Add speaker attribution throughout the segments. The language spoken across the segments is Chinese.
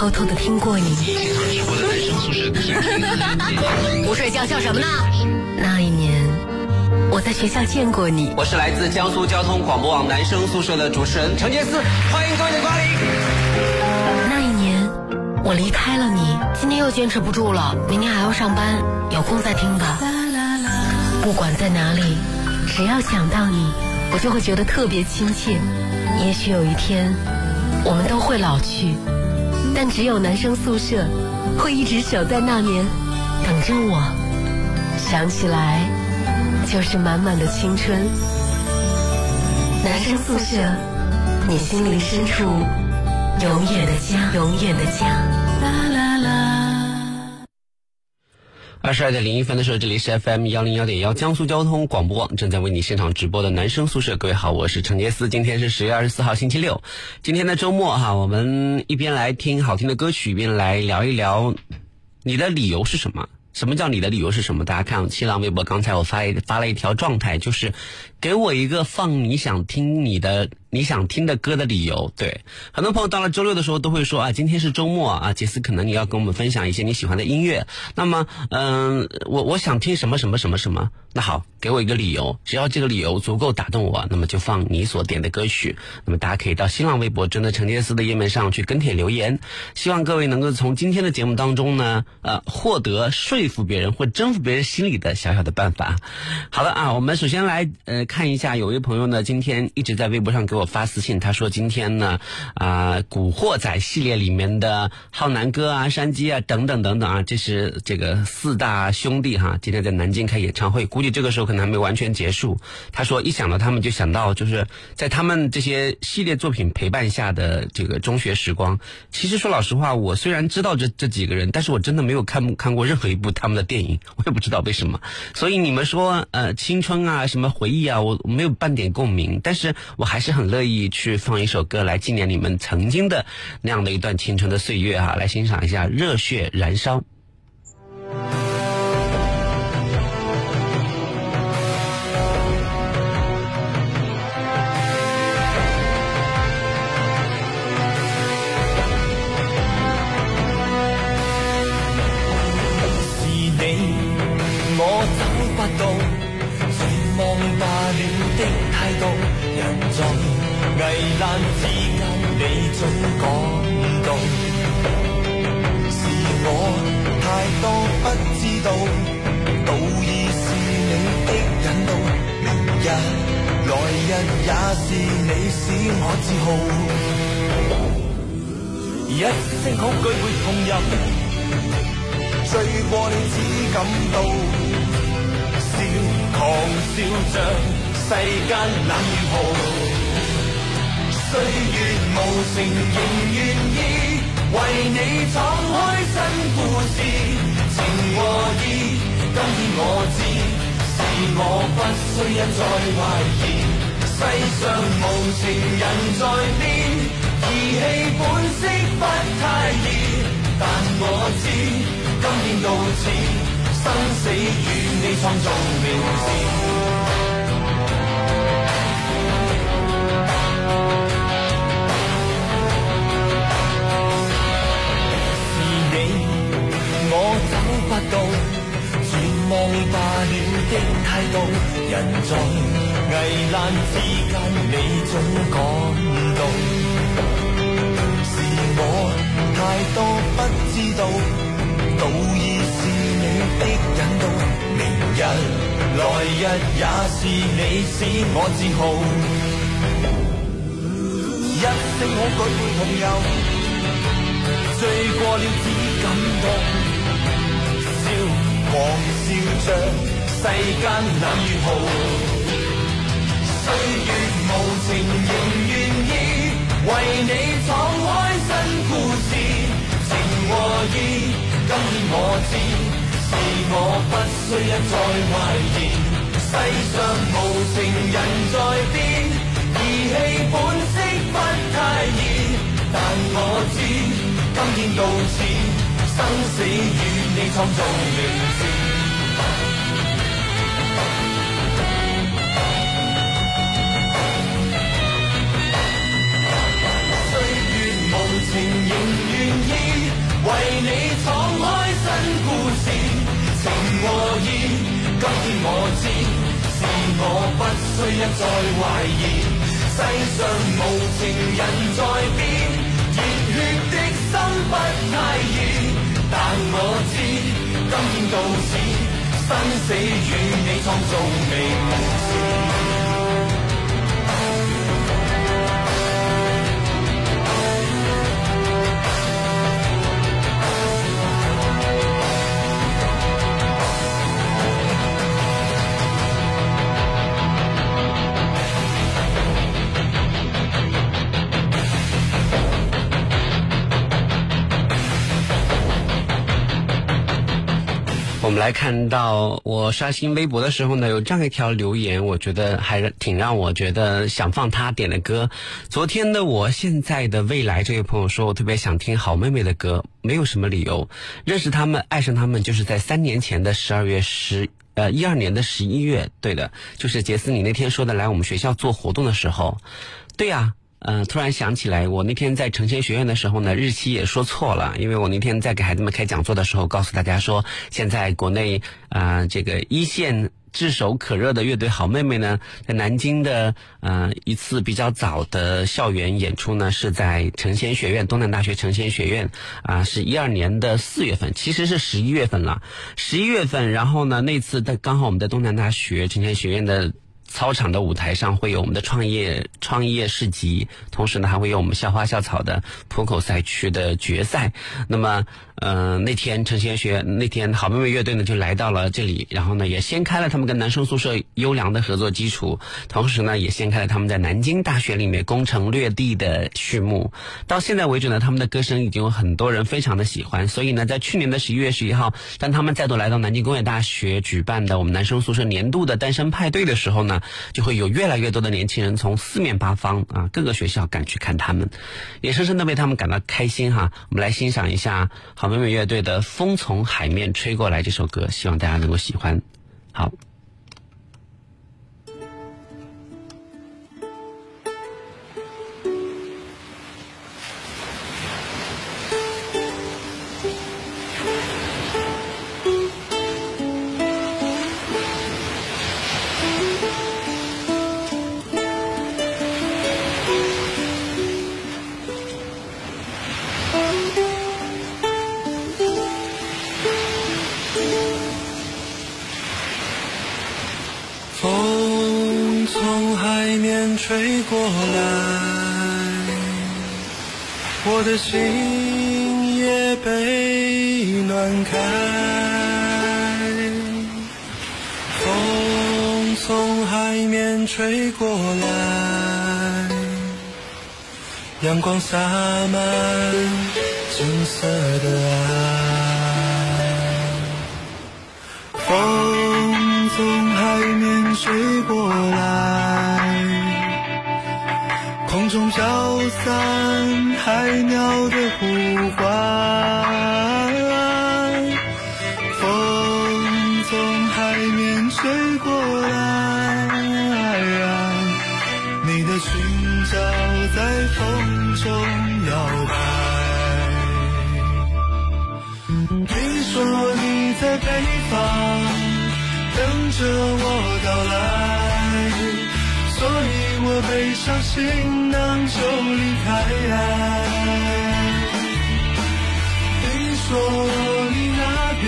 Speaker 1: 偷偷的听过你。
Speaker 2: 不睡觉笑什么呢？
Speaker 1: 那一年，我在学校见过你。
Speaker 3: 我是来自江苏交通广播网男生宿舍的主持人陈杰思，欢迎各位的光临。
Speaker 1: 那一年，我离开了你。今天又坚持不住了，明天还要上班，有空再听吧。不管在哪里，只要想到你，我就会觉得特别亲切。也许有一天，我们都会老去，但只有男生宿舍会一直守在那年，等着我。想起来，就是满满的青春。男生宿舍，你心灵深处永远的家，永远的家。
Speaker 3: 二十二点零一分的时候，这里是 FM 幺零幺点幺江苏交通广播网正在为你现场直播的男生宿舍。各位好，我是陈杰思。今天是十月二十四号，星期六。今天的周末哈，我们一边来听好听的歌曲，一边来聊一聊你的理由是什么。什么叫你的理由是什么？大家看新浪微博，刚才我发一发了一条状态，就是给我一个放你想听你的你想听的歌的理由。对，很多朋友到了周六的时候都会说啊，今天是周末啊，杰斯可能你要跟我们分享一些你喜欢的音乐。那么，嗯，我我想听什么什么什么什么。那好，给我一个理由，只要这个理由足够打动我，那么就放你所点的歌曲。那么大家可以到新浪微博“真的陈杰斯”的页面上去跟帖留言。希望各位能够从今天的节目当中呢，呃，获得说服别人或征服别人心里的小小的办法。好了啊，我们首先来呃看一下，有位朋友呢今天一直在微博上给我发私信，他说今天呢啊，《古惑仔》系列里面的浩南哥啊、山鸡啊等等等等啊，这是这个四大兄弟哈，今天在南京开演唱会。估计这个时候可能还没完全结束。他说，一想到他们就想到，就是在他们这些系列作品陪伴下的这个中学时光。其实说老实话，我虽然知道这这几个人，但是我真的没有看看过任何一部他们的电影，我也不知道为什么。所以你们说呃青春啊什么回忆啊，我没有半点共鸣。但是我还是很乐意去放一首歌来纪念你们曾经的那样的一段青春的岁月哈，来欣赏一下《热血燃烧》。
Speaker 4: 危难之间，你总感动。是我太多不知道，道已是你的引导。明日来日也是你使我自豪。一声恐惧会同入，醉过你只感到笑，狂笑着世间冷与酷。岁月无情，仍愿意为你闯开新故事。情和义，今天我知，是我不需一再怀疑。世上无情人在变，义气本色不太易。但我知，今天到此，生死与你创造名字。到，绝望罢了的态度，人在危难之间，你总感到。是我太多不知道，早已是你的引导。明日来日也是你使我自豪。一声恐惧会同游，醉过了只感动。狂笑着，世间冷与豪。岁月无情，仍愿意为你闯开新故事。情和义，今天我知，是我不需一再怀疑。世上无情人在变，义气本色不太易。但我知，今天到此。生死与你创造名字岁月无情仍愿意为你闯开新故事情和义
Speaker 5: 今天我知是我不需一再怀疑。世上无情人在变热血的心不太热但我知，今天到此，生死与你创造名
Speaker 3: 我们来看到我刷新微博的时候呢，有这样一条留言，我觉得还是挺让我觉得想放他点的歌。昨天的我现在的未来这位朋友说，我特别想听好妹妹的歌，没有什么理由。认识他们，爱上他们，就是在三年前的十二月十呃一二年的十一月，对的，就是杰斯你那天说的来我们学校做活动的时候，对呀、嗯、突然想起来，我那天在成仙学院的时候呢，日期也说错了，因为我那天在给孩子们开讲座的时候，告诉大家说，现在国内啊、这个一线炙手可热的乐队好妹妹呢，在南京的呃一次比较早的校园演出呢，是在成仙学院东南大学成仙学院啊、是一二年的四月份，其实是十一月份了，十一月份，然后呢，那次在刚好我们在东南大学成仙学院的。操场的舞台上会有我们的创业创业市集，同时呢还会有我们校花校草的浦口赛区的决赛。那么，呃，那天成仙学那天好妹妹乐队呢就来到了这里，然后呢也掀开了他们跟男生宿舍优良的合作基础，同时呢也掀开了他们在南京大学里面攻城略地的序幕。到现在为止呢，他们的歌声已经有很多人非常的喜欢，所以呢，在去年的十一月十一号，当他们再度来到南京工业大学举办的我们男生宿舍年度的单身派对的时候呢，就会有越来越多的年轻人从四面八方啊各个学校赶去看他们，也深深的为他们感到开心哈。我们来欣赏一下好妹妹乐队的《风从海面吹过来》这首歌，希望大家能够喜欢。好。
Speaker 5: 吹过来，我的心也被暖开。风从海面吹过来，阳光洒满金色的爱。风从海面吹过来，中飘散海鸟的呼唤。风从海面吹过来，你的裙角在风中摇摆。听说你在北方等着我到来，所以我背上行能就离开。你说你那边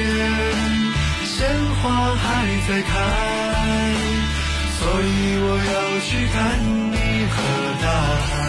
Speaker 5: 鲜花还在开，所以我要去看你和大海。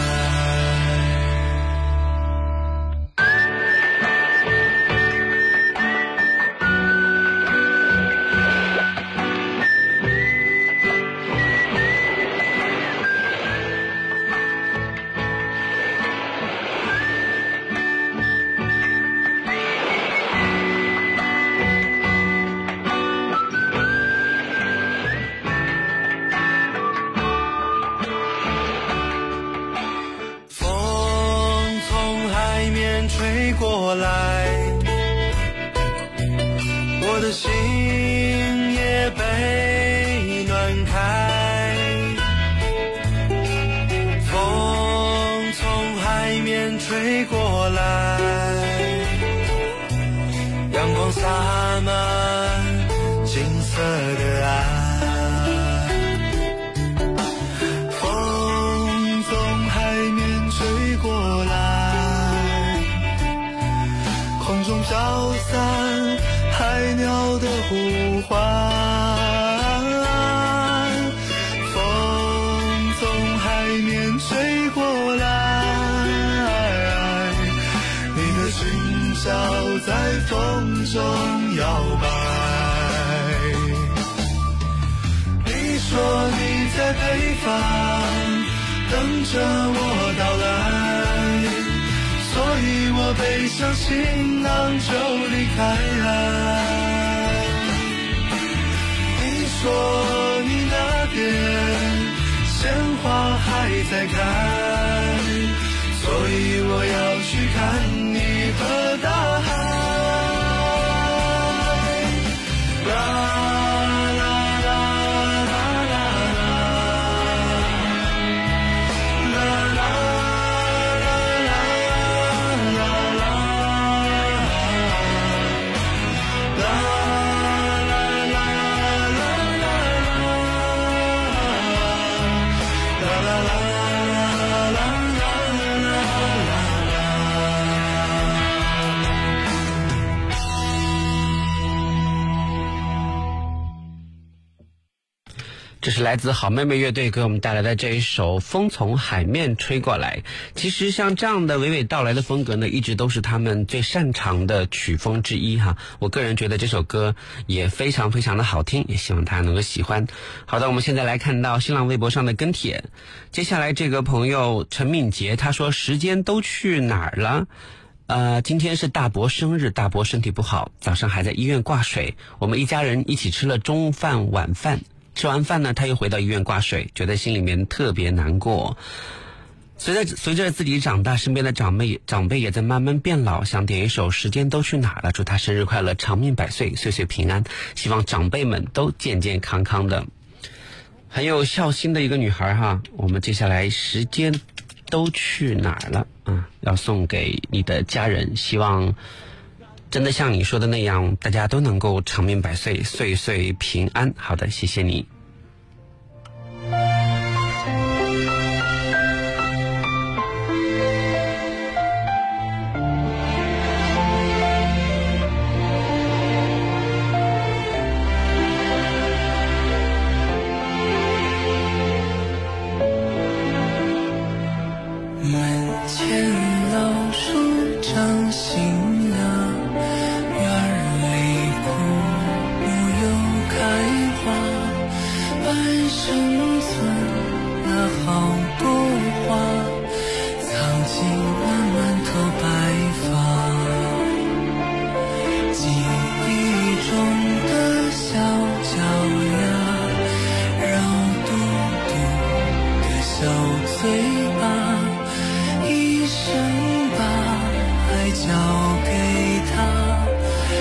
Speaker 5: 洒满金色的爱中摇摆。你说你在北方等着我到来，所以我背上行囊就离开。你说你那边鲜花还在开，所以我要去看
Speaker 3: 是来自好妹妹乐队给我们带来的这一首《风从海面吹过来》。其实像这样的娓娓道来的风格呢，一直都是他们最擅长的曲风之一哈。我个人觉得这首歌也非常非常的好听，也希望大家能够喜欢。好的，我们现在来看到新浪微博上的跟帖。接下来这个朋友陈敏杰他说：“时间都去哪儿了？”呃，今天是大伯生日，大伯身体不好，早上还在医院挂水。我们一家人一起吃了中饭、晚饭。吃完饭呢，他又回到医院挂水，觉得心里面特别难过。随着随着自己长大，身边的长辈长辈也在慢慢变老，想点一首《时间都去哪儿了》，祝他生日快乐，长命百岁，岁岁平安。希望长辈们都健健康康的。很有孝心的一个女孩哈，我们接下来《时间都去哪儿了》啊，要送给你的家人，希望。真的像你说的那样，大家都能够长命百岁，岁岁平安。好的，谢谢你。
Speaker 5: 小嘴巴。一生把爱交给他，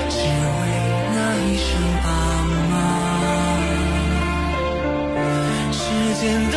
Speaker 5: 只为那一声爸妈。时间都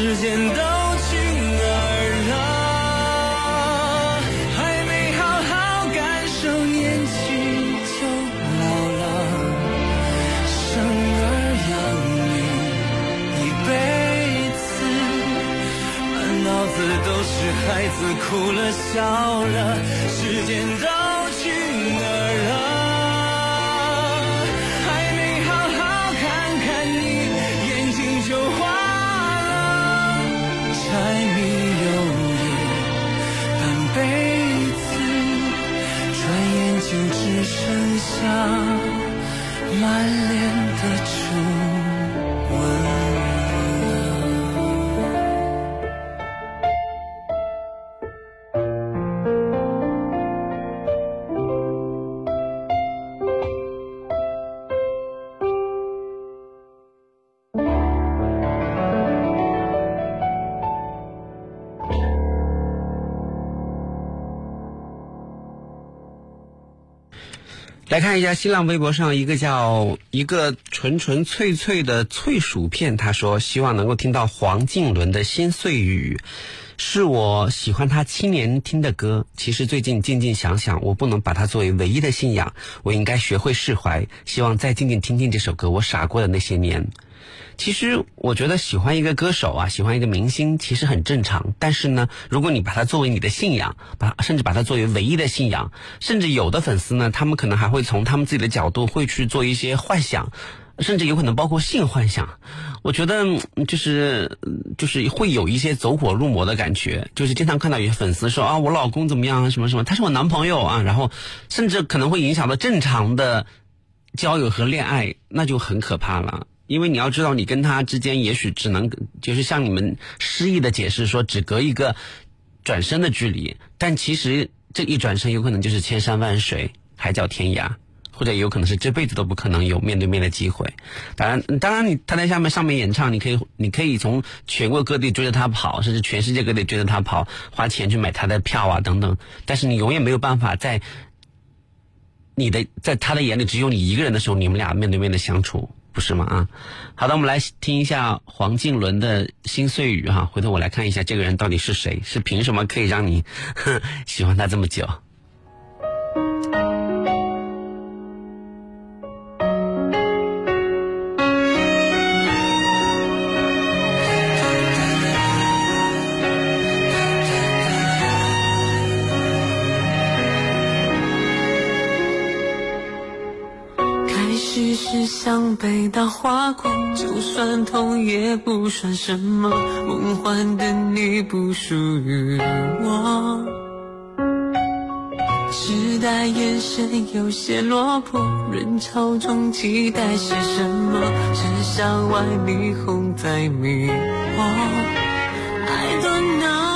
Speaker 6: 时间都去哪儿了还没好好感受年轻就老了生儿养女一辈子满脑子都是孩子哭了笑了时间都
Speaker 3: 来看一下新浪微博上一个叫一个纯纯粹粹的脆薯片，他说希望能够听到黄靖伦的《心碎雨》，是我喜欢他七年听的歌。其实最近静静想想，我不能把它作为唯一的信仰，我应该学会释怀。希望再静静听听这首歌，我傻过的那些年。其实我觉得喜欢一个歌手啊，喜欢一个明星，其实很正常。但是呢，如果你把它作为你的信仰，把甚至把它作为唯一的信仰，甚至有的粉丝呢，他们可能还会从他们自己的角度会去做一些幻想，甚至有可能包括性幻想。我觉得就是就是会有一些走火入魔的感觉，就是经常看到有些粉丝说啊，我老公怎么样啊，什么什么，他是我男朋友啊，然后甚至可能会影响到正常的交友和恋爱，那就很可怕了。因为你要知道，你跟他之间也许只能就是像你们诗意的解释说，只隔一个转身的距离，但其实这一转身有可能就是千山万水、海角天涯，或者有可能是这辈子都不可能有面对面的机会。当然，当然你他在下面上面演唱，你可以你可以从全国各地追着他跑，甚至全世界各地追着他跑，花钱去买他的票啊等等。但是你永远没有办法在你的在他的眼里只有你一个人的时候，你们俩面对面的相处。不是吗？啊，好的，我们来听一下黄靖伦的《心碎雨》哈。回头我来看一下这个人到底是谁，是凭什么可以让你 喜欢他这么久？
Speaker 7: 被打划过，就算痛也不算什么。梦幻的你不属于我，时代眼神有些落魄，人潮中期待些什么？只向外霓虹在迷惑。I don't know,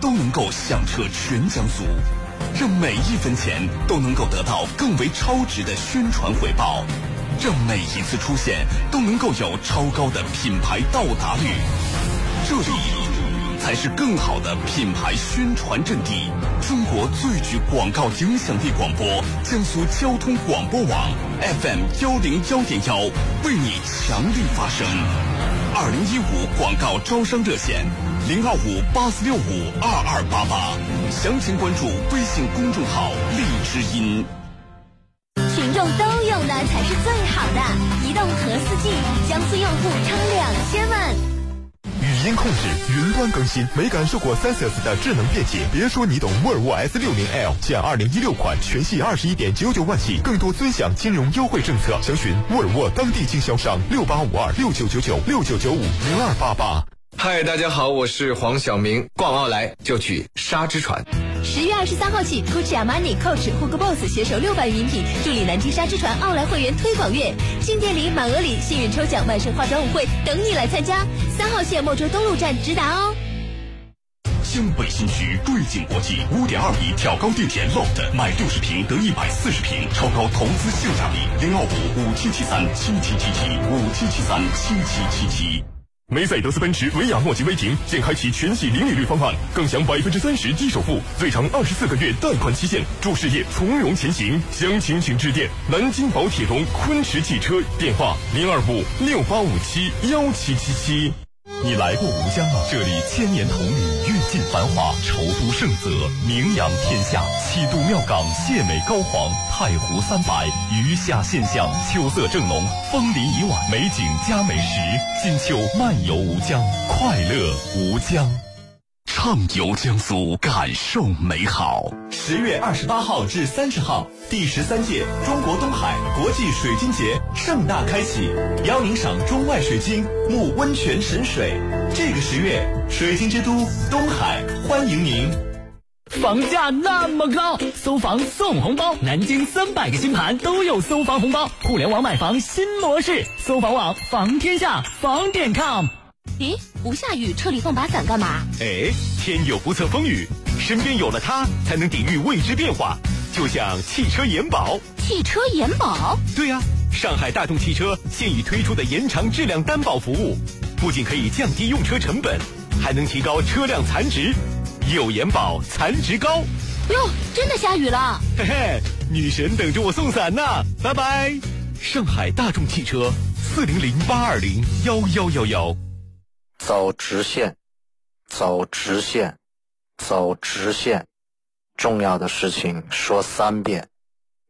Speaker 8: 都能够响彻全江苏，让每一分钱都能够得到更为超值的宣传回报，让每一次出现都能够有超高的品牌到达率。这里才是更好的品牌宣传阵地。中国最具广告影响力广播，江苏交通广播网 FM 幺零幺点幺，为你强力发声。二零一五广告招商热线零二五八四六五二二八八，详情关注微信公众号“荔枝音”。
Speaker 9: 群众都用的才是最好的，移动和四 G，江苏用户超两千万。
Speaker 10: 语音控制，云端更新，没感受过 s e n s 的智能便捷，别说你懂。沃尔沃 S 六零 L 减二零一六款，全系二十一点九九万起，更多尊享金融优惠政策，详询沃尔沃当地经销商六八五二六九九九六九九五零二八八。
Speaker 11: 嗨，大家好，我是黄晓明。逛奥莱就去沙之船。
Speaker 9: 十月二十三号起，GUCCI、Armani、Coach、Hugo Boss 携手六百余名品，助力南京沙之船奥莱会员推广月，进店礼、满额礼、幸运抽奖、万圣化妆舞会等你来参加。三号线墨州东路站直达哦。
Speaker 8: 江北新区瑞景国际五点二米挑高地铁 loft，买六十平得一百四十平，超高投资性价比，零二五五七七三七七七七五七七三七七七七。
Speaker 10: 梅赛德斯奔驰维亚诺及威霆现开启全系零利率方案，更享百分之三十低首付，最长二十四个月贷款期限，助事业从容前行。详情请致电南京宝铁龙昆驰汽车，电话零二五六八五七幺七七七。你来过吴江吗？这里千年同里，阅尽繁华，愁都盛泽，名扬天下。七渡庙港，谢美高皇，太湖三百，余下现象，秋色正浓，枫林已晚，美景加美食。金秋漫游吴江，快乐吴江。
Speaker 8: 畅游江苏，感受美好。
Speaker 12: 十月二十八号至三十号，第十三届中国东海国际水晶节盛大开启，邀您赏中外水晶，沐温泉神水。这个十月，水晶之都东海欢迎您。
Speaker 13: 房价那么高，搜房送红包，南京三百个新盘都有搜房红包，互联网买房新模式，搜房网房天下房点 com。
Speaker 9: 咦，不下雨，车里放把伞干嘛？
Speaker 10: 哎，天有不测风雨，身边有了它，才能抵御未知变化。就像汽车延保，
Speaker 9: 汽车延保？
Speaker 10: 对呀、上海大众汽车现已推出的延长质量担保服务，不仅可以降低用车成本，还能提高车辆残值，有延保，残值高。
Speaker 9: 哟，真的下雨了！
Speaker 10: 嘿嘿，女神等着我送伞呢，拜拜。上海大众汽车四零零八二零幺幺幺幺。
Speaker 14: 走直线，走直线，走直线。重要的事情说三遍。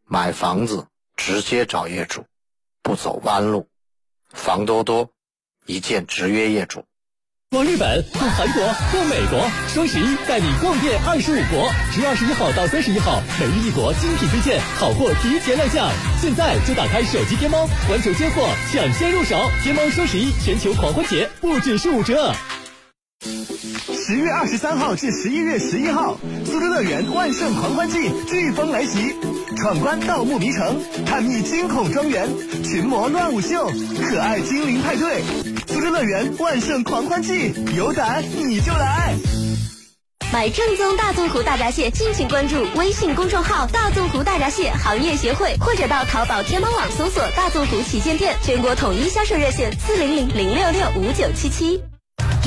Speaker 14: 买房子直接找业主，不走弯路。房多多，一键直约业主。
Speaker 13: 逛日本，逛韩国，逛美国，双十一带你逛遍二十五国。十二十一号到三十一号，每日一国。精品推荐，好货提前亮相。现在就打开手机天猫，环球接货，抢先入手。天猫双十一全球狂欢节不只是五折。
Speaker 12: 十月二十三号至十一月十一号，苏州乐园万圣狂欢季飓风来袭，
Speaker 15: 闯关盗墓迷城，探秘惊恐庄园，群魔乱舞秀，可爱精灵派对，苏州乐园万圣狂欢季，有胆你就来！
Speaker 9: 买正宗大纵湖大闸蟹，敬请关注微信公众号“大纵湖大闸蟹行业协会”，或者到淘宝、天猫网搜索“大纵湖旗舰店”，全国统一销售热线：四零零零六六五九七七。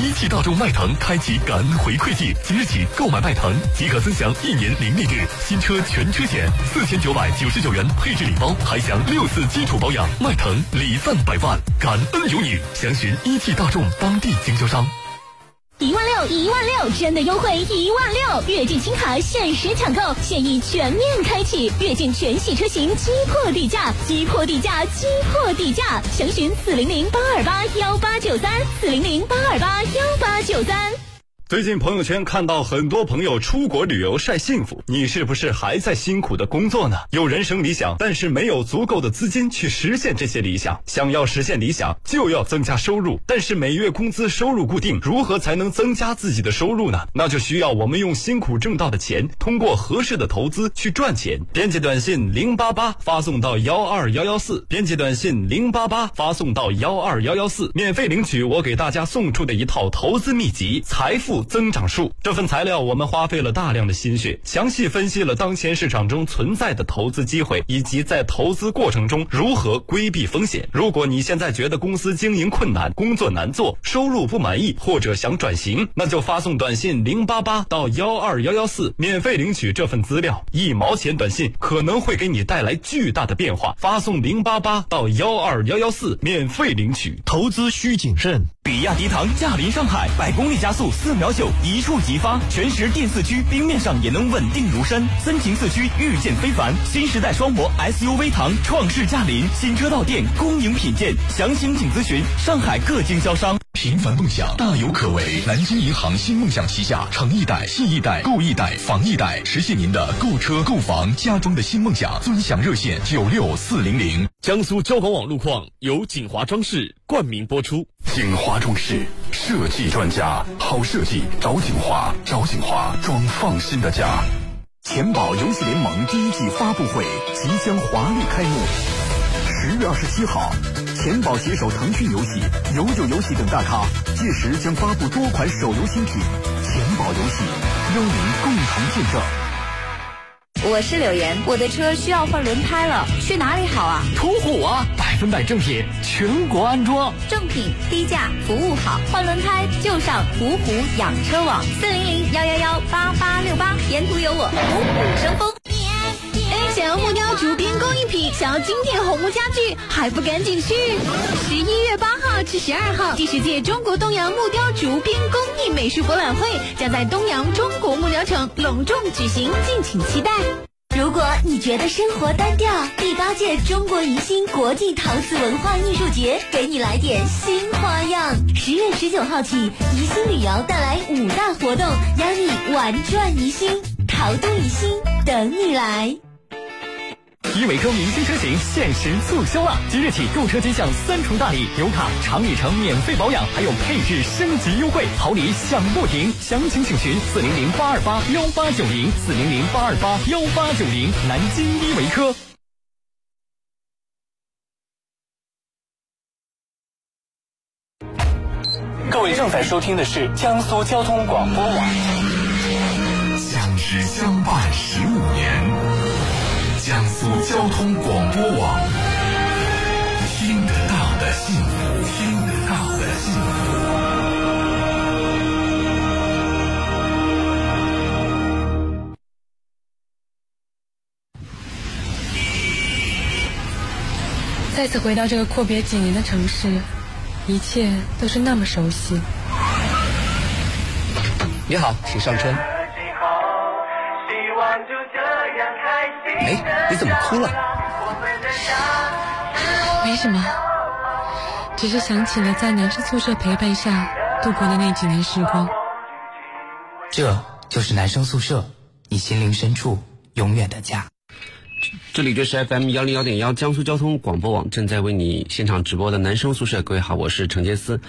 Speaker 10: 一汽大众迈腾开启感恩回馈季，即日起购买迈腾即可增享一年零利率新车全车险，四千九百九十九元配置礼包，还享六次基础保养。迈腾礼赞百万，感恩有你！详询一汽大众当地经销商。
Speaker 16: 一万六，一万六，真的优惠一万六！跃进轻卡限时抢购，现已全面开启，跃进全系车型击破底价，击破底价，击破底价！详询四零零八二八幺八九三，四零零八二八幺八九三。
Speaker 17: 最近朋友圈看到很多朋友出国旅游晒幸福，你是不是还在辛苦的工作呢？有人生理想，但是没有足够的资金去实现这些理想。想要实现理想，就要增加收入，但是每月工资收入固定，如何才能增加自己的收入呢？那就需要我们用辛苦挣到的钱，通过合适的投资去赚钱。编辑短信零八八发送到幺二幺幺四，编辑短信零八八发送到幺二幺幺四，免费领取我给大家送出的一套投资秘籍《财富》。增长数这份材料，我们花费了大量的心血，详细分析了当前市场中存在的投资机会，以及在投资过程中如何规避风险。如果你现在觉得公司经营困难、工作难做、收入不满意，或者想转型，那就发送短信零八八到幺二幺幺四，免费领取这份资料。一毛钱短信可能会给你带来巨大的变化。发送零八八到幺二幺幺四，免费领取。
Speaker 4: 投资需谨慎。
Speaker 12: 比亚迪唐驾临上海，百公里加速四秒九，一触即发，全时电四驱，冰面上也能稳定如山。森秦四驱遇见非凡，新时代双模 SUV 唐创世驾临，新车到店恭迎品鉴，详情请咨询上海各经销商。
Speaker 10: 平凡梦想大有可为，南京银行新梦想旗下诚一贷、信一贷、购一贷、房一贷，实现您的购车、购房、家装的新梦想。尊享热线九六四零零。
Speaker 13: 江苏交广网路况由锦华装饰冠名播出。
Speaker 10: 景华装饰设计专家，好设计找景华，找景华装放心的家。
Speaker 15: 钱宝游戏联盟第一季发布会即将华丽开幕，十月二十七号，钱宝携手腾讯游戏、游久游戏等大咖，届时将发布多款手游新品。钱宝游戏邀您共同见证。
Speaker 9: 我是柳岩，我的车需要换轮胎了，去哪里好啊？
Speaker 13: 途虎啊，百分百正品，全国安装，
Speaker 9: 正品低价，服务好，换轮胎就上途虎养车网，四零零幺幺幺八八六八，沿途有我，虎虎生风。
Speaker 16: 想要木雕竹编工艺品，想要经典红木家具，还不赶紧去！十一月八号至十二号，第十届中国东阳木雕竹编工艺美术博览会将在东阳中国木雕城隆重举行，敬请期待。
Speaker 9: 如果你觉得生活单调，第八届中国宜兴国际陶瓷文化艺术节给你来点新花样。十月十九号起，宜兴旅游带来五大活动，邀你玩转宜兴，陶都宜兴等你来。
Speaker 13: 依维柯明星车型限时促销了，即日起购车即享三重大礼，油卡、长里程免费保养，还有配置升级优惠，好礼享不停。详情请询四零零八二八幺八九零四零零八二八幺八九零，南京依维柯。
Speaker 12: 各位正在收听的是江苏交通广播网。
Speaker 10: 相知相伴十五年。江苏交通广播网，听得到的幸福，听得到的幸福。
Speaker 18: 再次回到这个阔别几年的城市，一切都是那么熟悉。
Speaker 3: 你好，请上车。哎，你怎么哭了？
Speaker 18: 没什么，只是想起了在男生宿舍陪伴下度过的那几年时光。
Speaker 7: 这就是男生宿舍，你心灵深处永远的家。
Speaker 3: 这里就是 FM 幺零幺点幺江苏交通广播网正在为你现场直播的男生宿舍，各位好，我是陈杰思。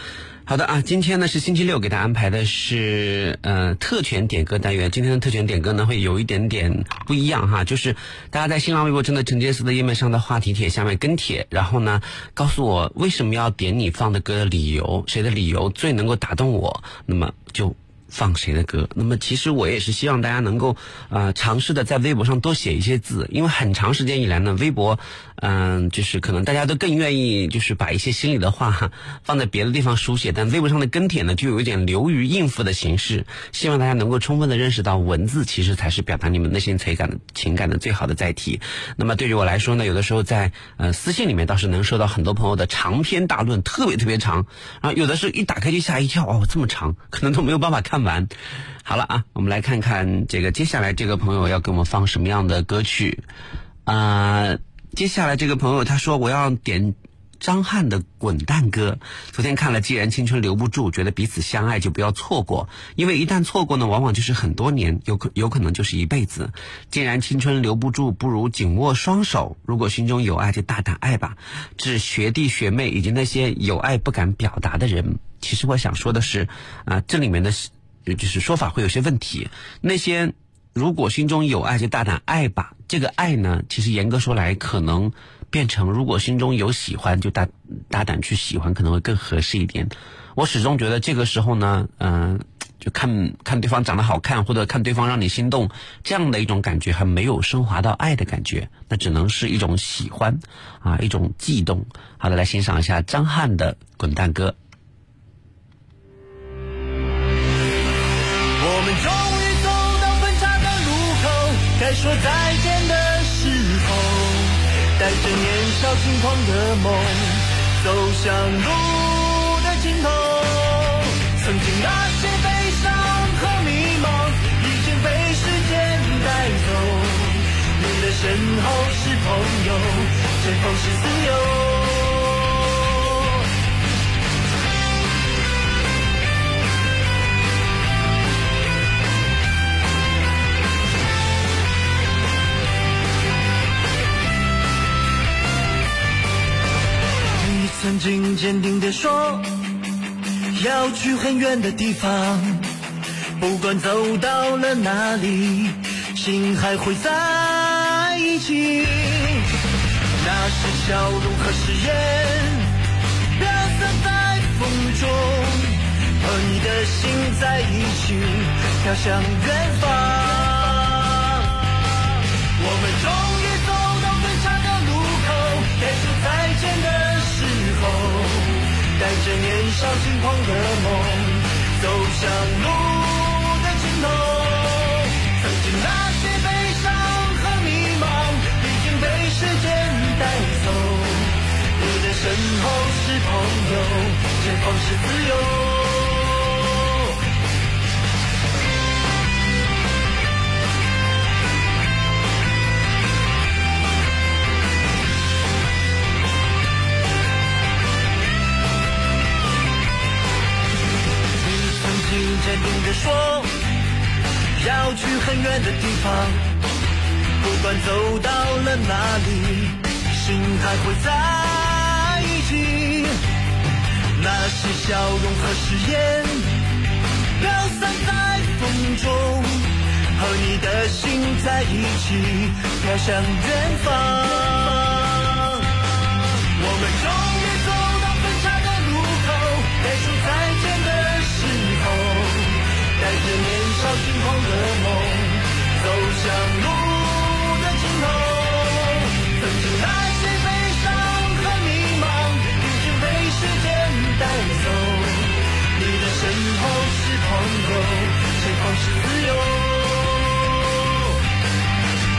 Speaker 3: 好的啊，今天呢是星期六，给大家安排的是呃特权点歌单元。今天的特权点歌呢会有一点点不一样哈，就是大家在新浪微博真的陈杰思的页面上的话题帖下面跟帖，然后呢告诉我为什么要点你放的歌的理由，谁的理由最能够打动我，那么就。放谁的歌？那么其实我也是希望大家能够呃尝试的在微博上多写一些字，因为很长时间以来呢，微博嗯就是可能大家都更愿意就是把一些心里的话放在别的地方书写，但微博上的跟帖呢就有一点流于应付的形式。希望大家能够充分的认识到文字其实才是表达你们内心情感的情感的最好的载体。那么对于我来说呢，有的时候在呃私信里面倒是能收到很多朋友的长篇大论，特别特别长，然后有的时候一打开就吓一跳哦，这么长，可能都没有办法看。完，好了啊，我们来看看这个接下来这个朋友要给我们放什么样的歌曲啊？接下来这个朋友他说我要点张翰的《滚蛋歌》。昨天看了《既然青春留不住》，觉得彼此相爱就不要错过，因为一旦错过呢，往往就是很多年，有可有可能就是一辈子。既然青春留不住，不如紧握双手。如果心中有爱，就大胆爱吧。致学弟学妹以及那些有爱不敢表达的人，其实我想说的是啊，这里面的。就是说法会有些问题。那些如果心中有爱就大胆爱吧，这个爱呢，其实严格说来，可能变成如果心中有喜欢就大大胆去喜欢，可能会更合适一点。我始终觉得这个时候呢，嗯，就看看对方长得好看，或者看对方让你心动，这样的一种感觉还没有升华到爱的感觉，那只能是一种喜欢啊，一种悸动。好的，来欣赏一下张翰的《滚蛋歌》。
Speaker 4: 在说再见的时候，带着年少轻狂的梦，走向路的尽头。曾经那些悲伤和迷茫，已经被时间带走。你的身后是朋友，前方是自由。曾经坚定地说要去很远的地方，不管走到了哪里，心还会在一起。那是笑容和誓言，飘散在风中，和你的心在一起，飘向远方。我们终着年少轻狂的梦，走向路的尽头。曾经那些悲伤和迷茫，已经被时间带走。你的身后是朋友，前方是自由。的地方，不管走到了哪里，心还会在一起。那些笑容和誓言，飘散在风中，和你的心在一起，飘向远方。我们终于走到分岔的路口，该说再见的时候。带着年少轻狂的梦，自由。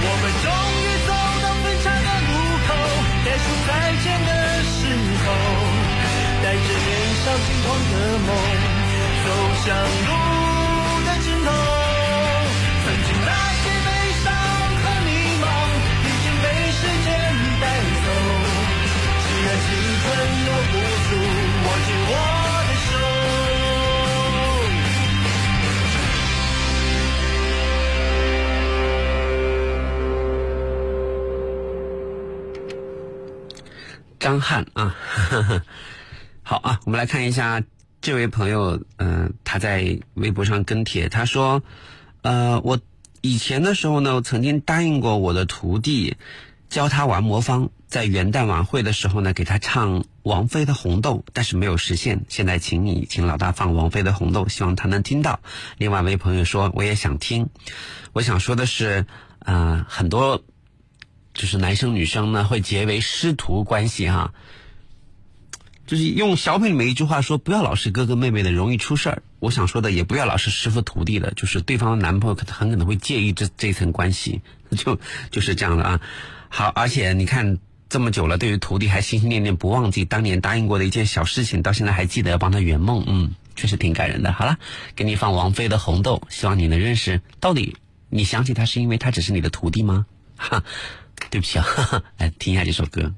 Speaker 4: 我们终于走到分岔的路口，该说再见的时候，带着年少轻狂的梦，走向路。
Speaker 3: 张翰啊。好啊，我们来看一下这位朋友，嗯、他在微博上跟帖，他说，呃，我以前的时候呢，我曾经答应过我的徒弟，教他玩魔方，在元旦晚会的时候呢，给他唱王菲的《红豆》，但是没有实现。现在请你请老大放王菲的《红豆》，希望他能听到。另外一位朋友说，我也想听。我想说的是，啊、很多就是男生女生呢会结为师徒关系哈、就是用小品里面一句话说，不要老是哥哥妹妹的，容易出事儿。我想说的，也不要老是师傅徒弟的，就是对方的男朋友可能很可能会介意这这层关系，就就是这样的啊。好，而且你看这么久了，对于徒弟还心心念念不忘记当年答应过的一件小事情，到现在还记得要帮他圆梦，嗯，确实挺感人的。好了，给你放王菲的《红豆》，希望你能认识。到底你想起他是因为他只是你的徒弟吗？哈，对不起啊，哈哈，来听一下这首歌。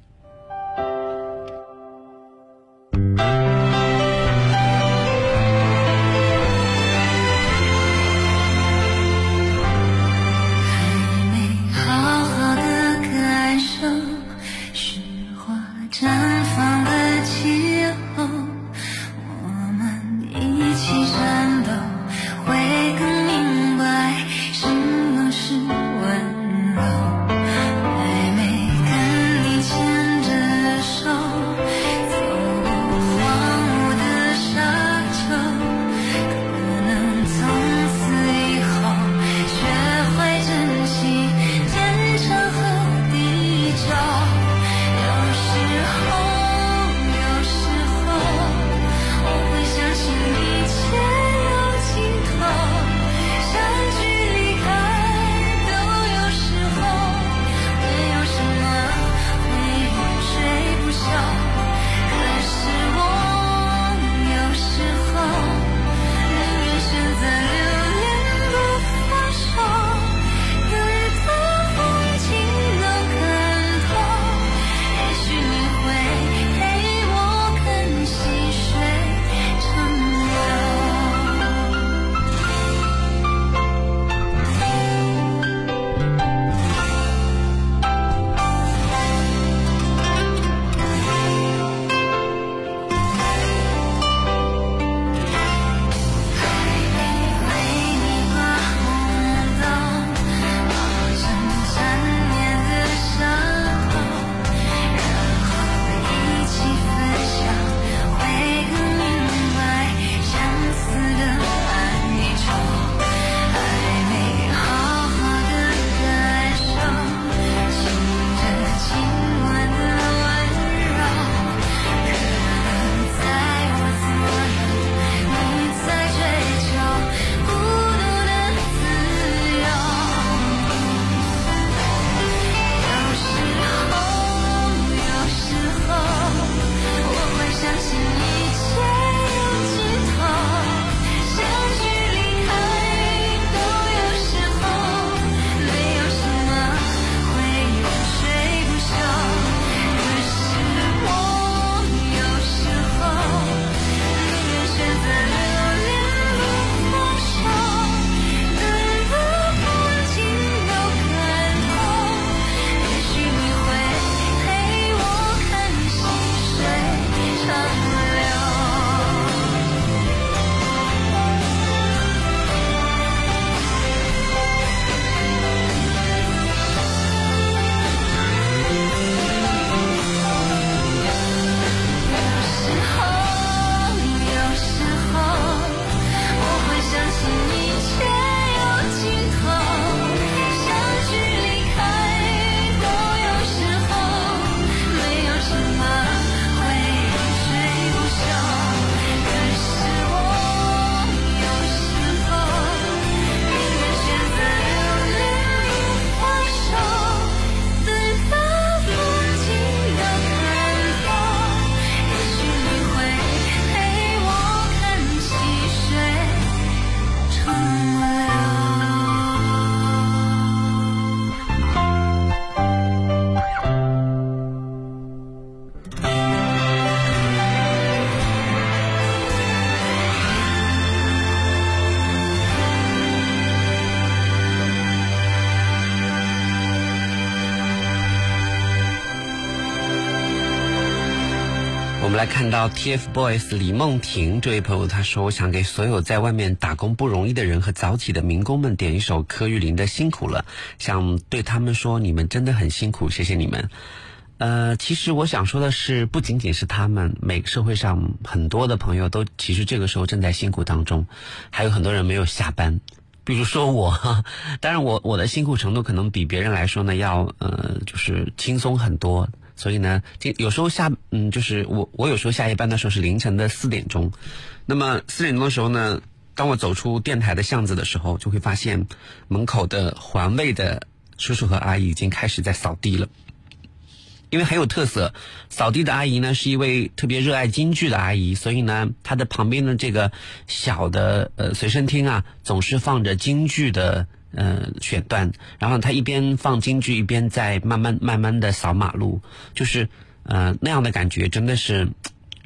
Speaker 3: 来看到 TFBOYS 李梦婷这位朋友，他说：“我想给所有在外面打工不容易的人和早起的民工们点一首柯玉林的《辛苦了》，想对他们说，你们真的很辛苦，谢谢你们。”呃，其实我想说的是，不仅仅是他们，每个社会上很多的朋友都其实这个时候正在辛苦当中，还有很多人没有下班。比如说我，当然我我的辛苦程度可能比别人来说呢要呃就是轻松很多。所以呢，这有时候下嗯，就是我我有时候下夜班的时候是凌晨的四点钟，那么四点钟的时候呢，当我走出电台的巷子的时候，就会发现门口的环卫的叔叔和阿姨已经开始在扫地了。因为很有特色，扫地的阿姨呢是一位特别热爱京剧的阿姨，所以呢，她的旁边的这个小的呃随身听啊，总是放着京剧的呃选段，然后他一边放京剧，一边在慢慢慢慢的扫马路，就是呃那样的感觉，真的是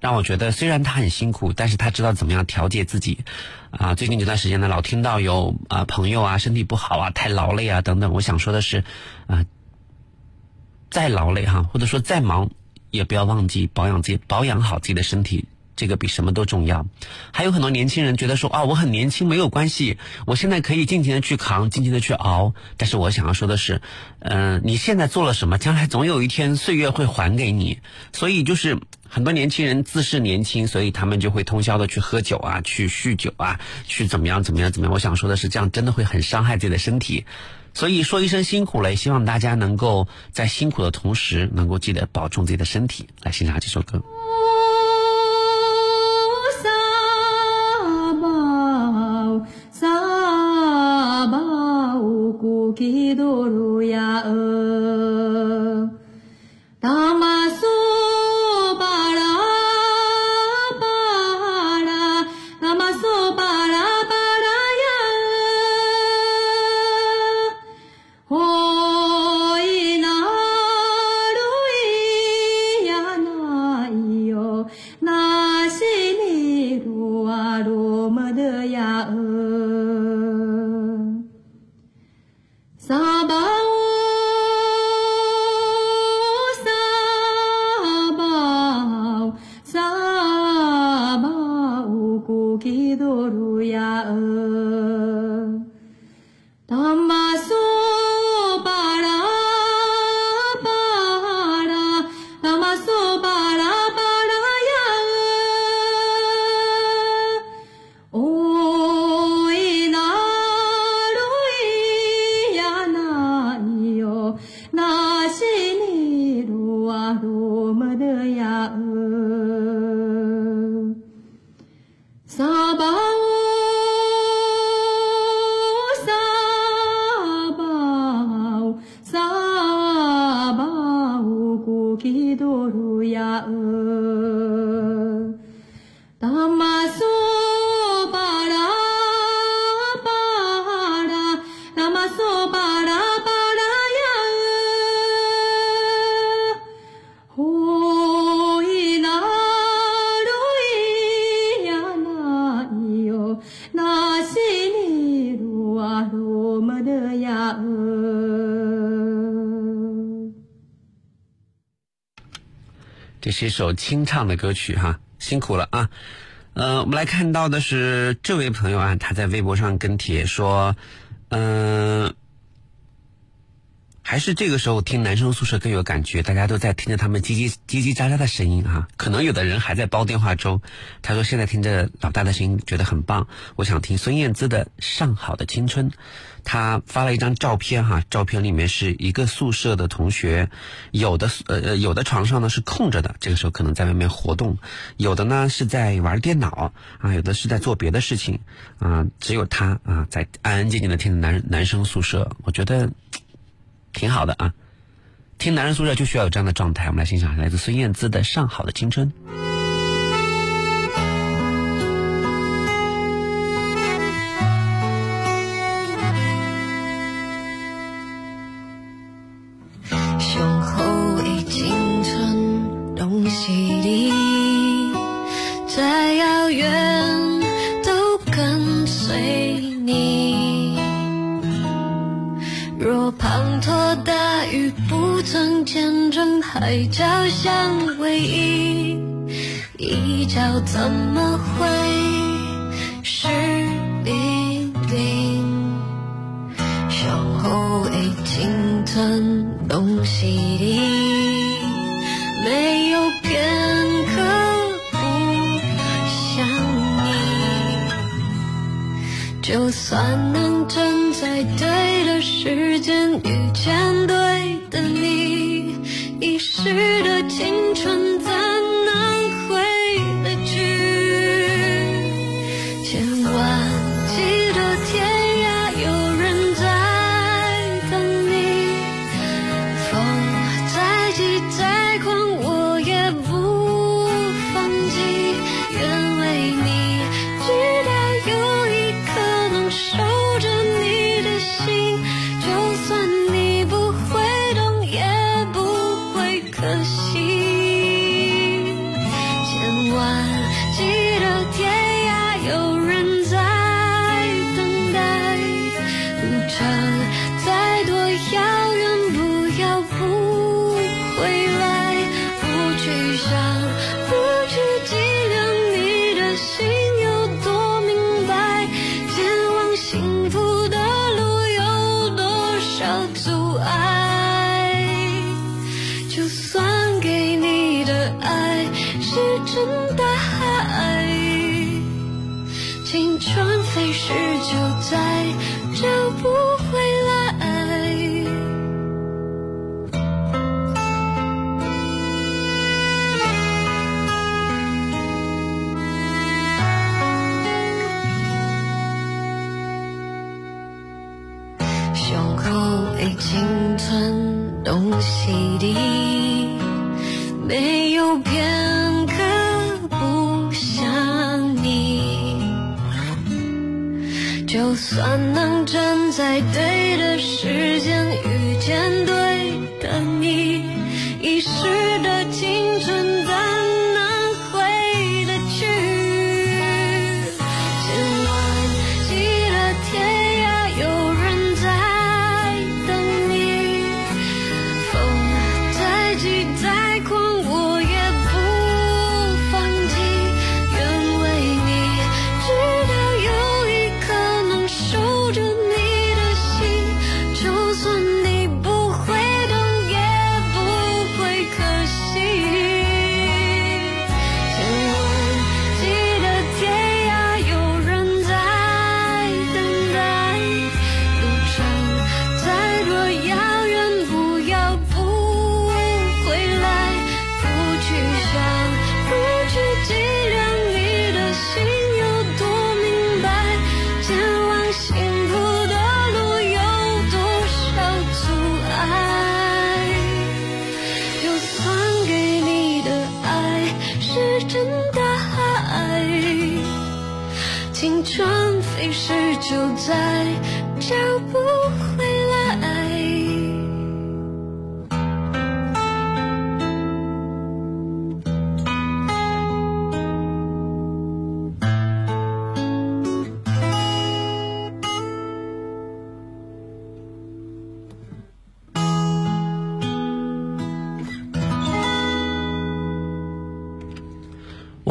Speaker 3: 让我觉得，虽然他很辛苦，但是他知道怎么样调节自己。啊，最近这段时间呢，老听到有啊朋友啊身体不好啊，太劳累啊等等，我想说的是啊。再劳累哈，或者说再忙，也不要忘记保养自己，保养好自己的身体，这个比什么都重要。还有很多年轻人觉得说啊，我很年轻，没有关系，我现在可以尽情的去扛，尽情的去熬。但是我想要说的是，嗯，你现在做了什么，将来总有一天岁月会还给你。所以就是很多年轻人自视年轻，所以他们就会通宵的去喝酒啊，去酗酒啊，去怎么样怎么样怎么样。我想说的是，这样真的会很伤害自己的身体。所以说一声辛苦了，也希望大家能够在辛苦的同时，能够记得保重自己的身体。来欣赏这首歌。是一首清唱的歌曲哈，辛苦了啊！呃，我们来看到的是这位朋友啊，他在微博上跟帖说，嗯。还是这个时候听男生宿舍更有感觉，大家都在听着他们叽叽叽叽喳喳的声音啊。可能有的人还在煲电话粥。他说现在听着老大的声音觉得很棒，我想听孙燕姿的《上好的青春》。他发了一张照片哈，照片里面是一个宿舍的同学，有的呃呃有的床上呢是空着的，这个时候可能在外面活动；有的呢是在玩电脑啊，有的是在做别的事情啊，只有他啊在安安静静的听着男男生宿舍。我觉得。挺好的啊，听男人宿舍就需要有这样的状态。我们来欣赏来自孙燕姿的《上好的青春》。
Speaker 7: 大雨不曾见证海角相偎依，一角怎么会是冰冰？胸口已经吞东西的，没有片就算能站在对的时间遇见对的你，遗失的青春口已经存东西的，没有片刻不想你。就算能站在对的时间遇见对的你，已是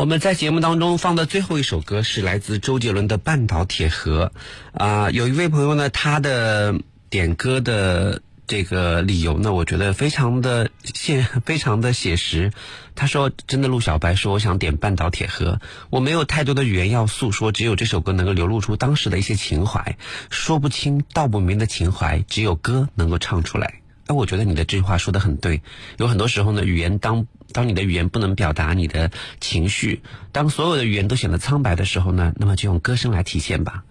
Speaker 3: 我们在节目当中放的最后一首歌是来自周杰伦的《半岛铁盒》啊、有一位朋友呢，他的点歌的这个理由呢，我觉得非常的现，非常的写实。他说：“真的，陆小白说，我想点《半岛铁盒》，我没有太多的语言要诉说，只有这首歌能够流露出当时的一些情怀，说不清道不明的情怀，只有歌能够唱出来。”哎，我觉得你的这句话说的很对。有很多时候呢，语言当当你的语言不能表达你的情绪，当所有的语言都显得苍白的时候呢，那么就用歌声来体现吧。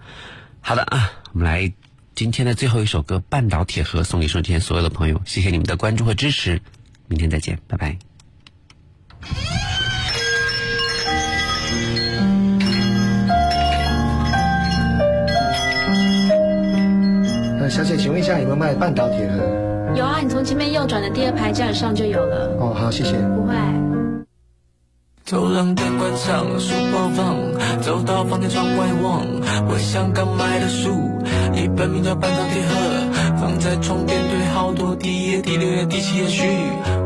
Speaker 3: 好的啊，我们来今天的最后一首歌《半岛铁盒》送给收听前所有的朋友，谢谢你们的关注和支持，明天再见，拜拜。
Speaker 19: 呃，小姐，请问一下有没有卖半岛铁盒？
Speaker 20: 有啊，你从前面右转的第二排架子上就有了。
Speaker 19: 哦，好，谢谢。
Speaker 20: 不会。
Speaker 5: 走廊灯关上，书包放，走到房间窗外望，我想刚买的书，一本名叫《半岛铁盒》，
Speaker 21: 放在床边堆好多，第一页、第六页、第七页序，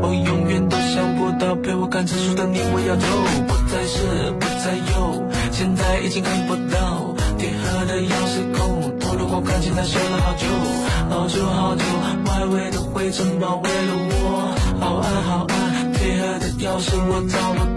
Speaker 21: 我永远都想不到陪我看这书的你，我要走，不再是，不再有，现在已经看不到。铁盒的钥匙孔，透着光，看见来修了好久，好久好久。外围的灰尘包围了我，好暗，好暗。铁盒的钥匙，我找了。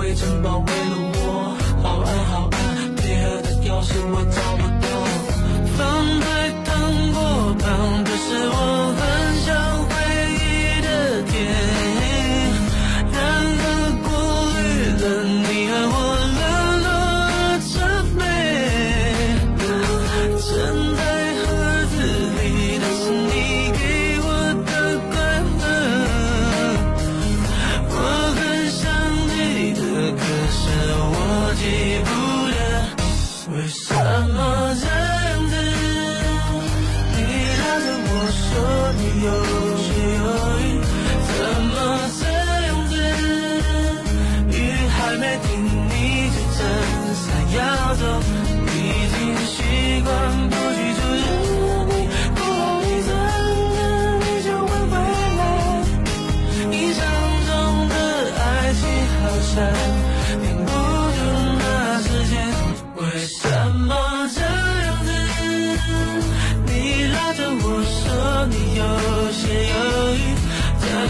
Speaker 21: 为城堡为了